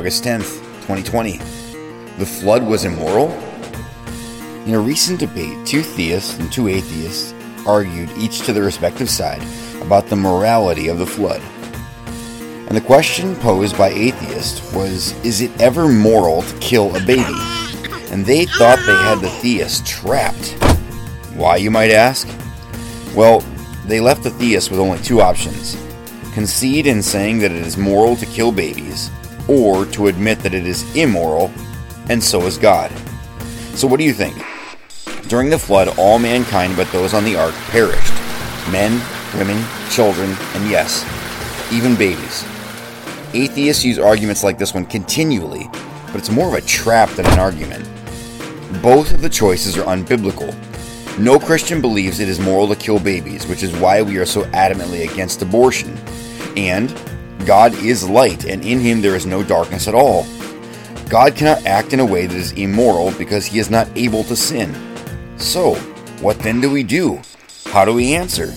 August 10th, 2020. The flood was immoral? In a recent debate, two theists and two atheists argued, each to their respective side, about the morality of the flood. And the question posed by atheists was Is it ever moral to kill a baby? And they thought they had the theist trapped. Why, you might ask? Well, they left the theist with only two options concede in saying that it is moral to kill babies, or to admit that it is immoral, and so is God. So, what do you think? During the flood, all mankind but those on the ark perished men, women, children, and yes, even babies. Atheists use arguments like this one continually, but it's more of a trap than an argument. Both of the choices are unbiblical. No Christian believes it is moral to kill babies, which is why we are so adamantly against abortion. And God is light, and in him there is no darkness at all. God cannot act in a way that is immoral because he is not able to sin. So, what then do we do? How do we answer?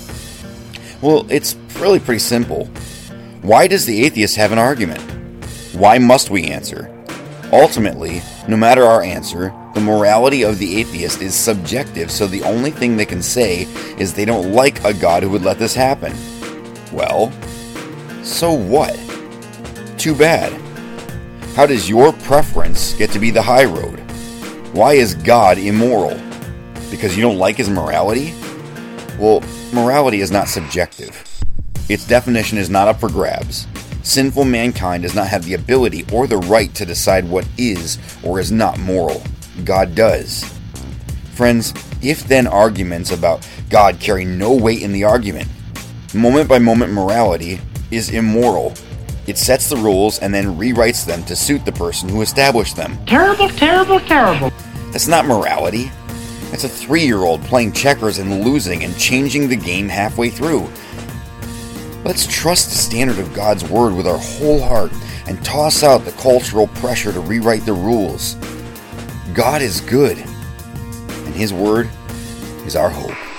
Well, it's really pretty simple. Why does the atheist have an argument? Why must we answer? Ultimately, no matter our answer, the morality of the atheist is subjective, so the only thing they can say is they don't like a God who would let this happen. Well, so what? Too bad. How does your preference get to be the high road? Why is God immoral? Because you don't like his morality? Well, morality is not subjective. Its definition is not up for grabs. Sinful mankind does not have the ability or the right to decide what is or is not moral. God does. Friends, if then arguments about God carry no weight in the argument, moment by moment morality is immoral. It sets the rules and then rewrites them to suit the person who established them. Terrible, terrible, terrible. That's not morality. That's a three year old playing checkers and losing and changing the game halfway through. Let's trust the standard of God's Word with our whole heart and toss out the cultural pressure to rewrite the rules. God is good, and His Word is our hope.